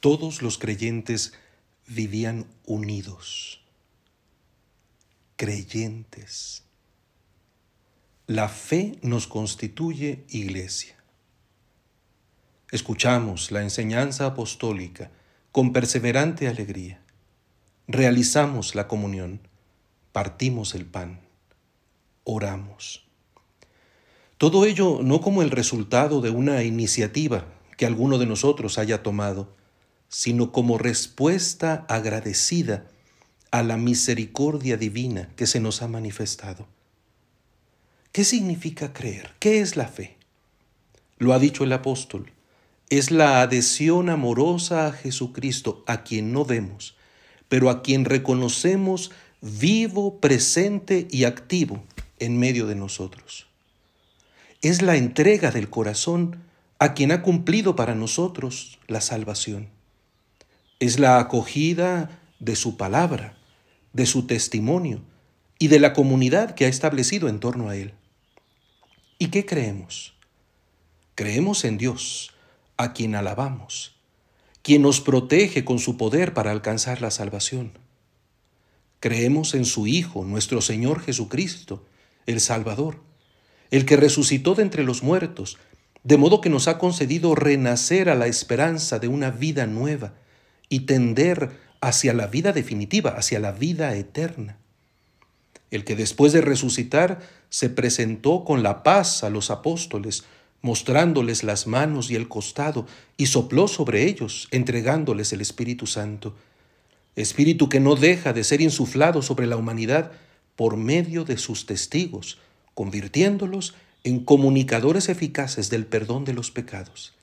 todos los creyentes vivían unidos. Creyentes. La fe nos constituye iglesia. Escuchamos la enseñanza apostólica con perseverante alegría. Realizamos la comunión, partimos el pan, oramos. Todo ello no como el resultado de una iniciativa que alguno de nosotros haya tomado, sino como respuesta agradecida a la misericordia divina que se nos ha manifestado. ¿Qué significa creer? ¿Qué es la fe? Lo ha dicho el apóstol. Es la adhesión amorosa a Jesucristo, a quien no vemos, pero a quien reconocemos vivo, presente y activo en medio de nosotros es la entrega del corazón a quien ha cumplido para nosotros la salvación. Es la acogida de su palabra, de su testimonio y de la comunidad que ha establecido en torno a él. ¿Y qué creemos? Creemos en Dios, a quien alabamos, quien nos protege con su poder para alcanzar la salvación. Creemos en su Hijo, nuestro Señor Jesucristo, el Salvador, el que resucitó de entre los muertos, de modo que nos ha concedido renacer a la esperanza de una vida nueva y tender hacia la vida definitiva, hacia la vida eterna. El que después de resucitar se presentó con la paz a los apóstoles, mostrándoles las manos y el costado, y sopló sobre ellos, entregándoles el Espíritu Santo, Espíritu que no deja de ser insuflado sobre la humanidad por medio de sus testigos, convirtiéndolos en comunicadores eficaces del perdón de los pecados.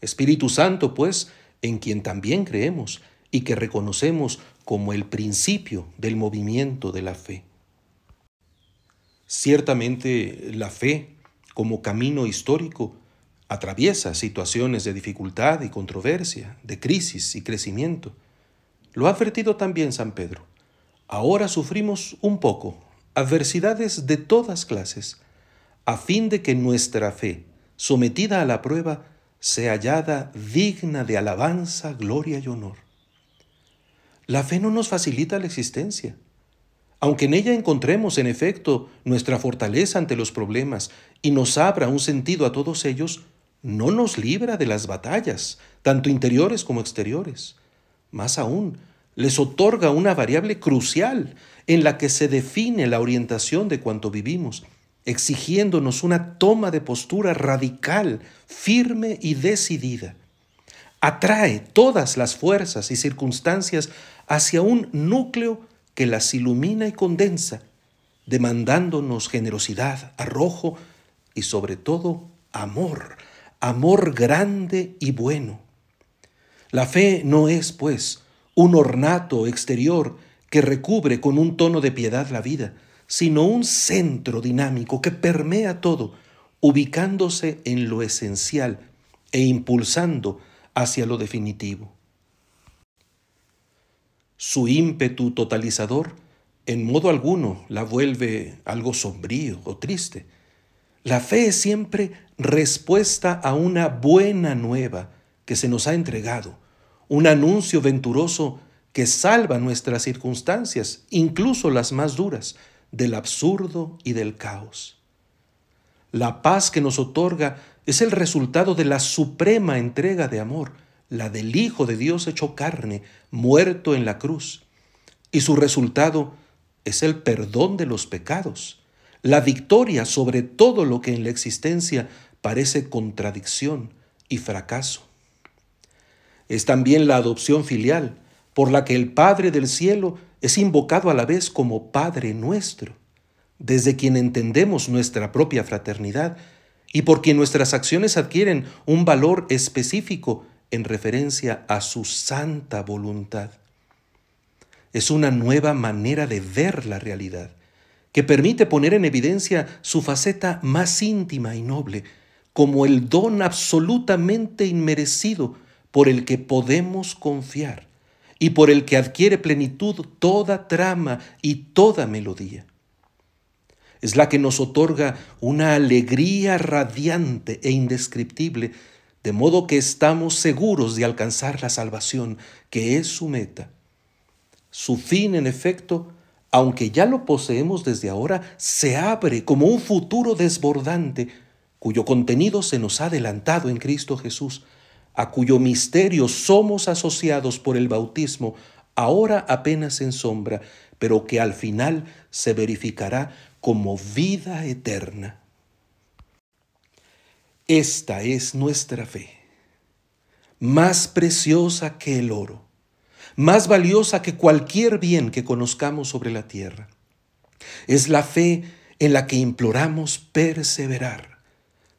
Espíritu Santo, pues, en quien también creemos y que reconocemos como el principio del movimiento de la fe. Ciertamente la fe, como camino histórico, atraviesa situaciones de dificultad y controversia, de crisis y crecimiento. Lo ha advertido también San Pedro. Ahora sufrimos un poco adversidades de todas clases, a fin de que nuestra fe, sometida a la prueba, sea hallada digna de alabanza, gloria y honor. La fe no nos facilita la existencia. Aunque en ella encontremos, en efecto, nuestra fortaleza ante los problemas y nos abra un sentido a todos ellos, no nos libra de las batallas, tanto interiores como exteriores. Más aún, les otorga una variable crucial en la que se define la orientación de cuanto vivimos, exigiéndonos una toma de postura radical, firme y decidida. Atrae todas las fuerzas y circunstancias hacia un núcleo que las ilumina y condensa, demandándonos generosidad, arrojo y sobre todo amor, amor grande y bueno. La fe no es, pues, un ornato exterior que recubre con un tono de piedad la vida, sino un centro dinámico que permea todo, ubicándose en lo esencial e impulsando hacia lo definitivo. Su ímpetu totalizador en modo alguno la vuelve algo sombrío o triste. La fe es siempre respuesta a una buena nueva que se nos ha entregado, un anuncio venturoso que salva nuestras circunstancias, incluso las más duras, del absurdo y del caos. La paz que nos otorga es el resultado de la suprema entrega de amor, la del Hijo de Dios hecho carne, muerto en la cruz. Y su resultado es el perdón de los pecados, la victoria sobre todo lo que en la existencia parece contradicción y fracaso es también la adopción filial, por la que el Padre del cielo es invocado a la vez como Padre nuestro, desde quien entendemos nuestra propia fraternidad y por quien nuestras acciones adquieren un valor específico en referencia a su santa voluntad. Es una nueva manera de ver la realidad, que permite poner en evidencia su faceta más íntima y noble, como el don absolutamente inmerecido por el que podemos confiar y por el que adquiere plenitud toda trama y toda melodía. Es la que nos otorga una alegría radiante e indescriptible de modo que estamos seguros de alcanzar la salvación, que es su meta. Su fin, en efecto, aunque ya lo poseemos desde ahora, se abre como un futuro desbordante, cuyo contenido se nos ha adelantado en Cristo Jesús, a cuyo misterio somos asociados por el bautismo, ahora apenas en sombra, pero que al final se verificará como vida eterna. Esta es nuestra fe, más preciosa que el oro, más valiosa que cualquier bien que conozcamos sobre la tierra. Es la fe en la que imploramos perseverar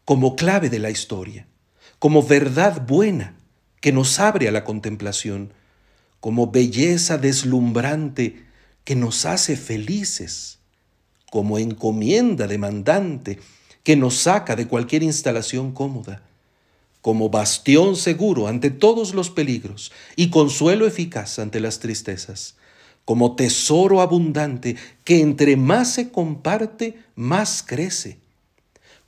como clave de la historia, como verdad buena que nos abre a la contemplación, como belleza deslumbrante que nos hace felices, como encomienda demandante que nos saca de cualquier instalación cómoda, como bastión seguro ante todos los peligros y consuelo eficaz ante las tristezas, como tesoro abundante que entre más se comparte, más crece,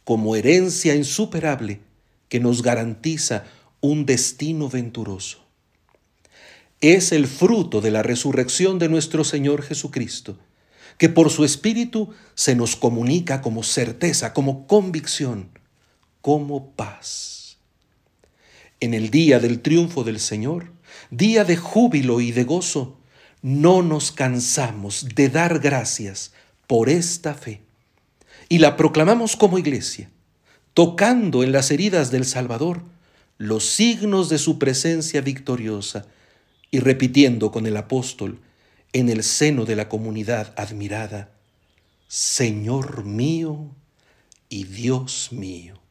como herencia insuperable que nos garantiza un destino venturoso. Es el fruto de la resurrección de nuestro Señor Jesucristo que por su Espíritu se nos comunica como certeza, como convicción, como paz. En el día del triunfo del Señor, día de júbilo y de gozo, no nos cansamos de dar gracias por esta fe y la proclamamos como iglesia, tocando en las heridas del Salvador los signos de su presencia victoriosa y repitiendo con el apóstol en el seno de la comunidad admirada, Señor mío y Dios mío.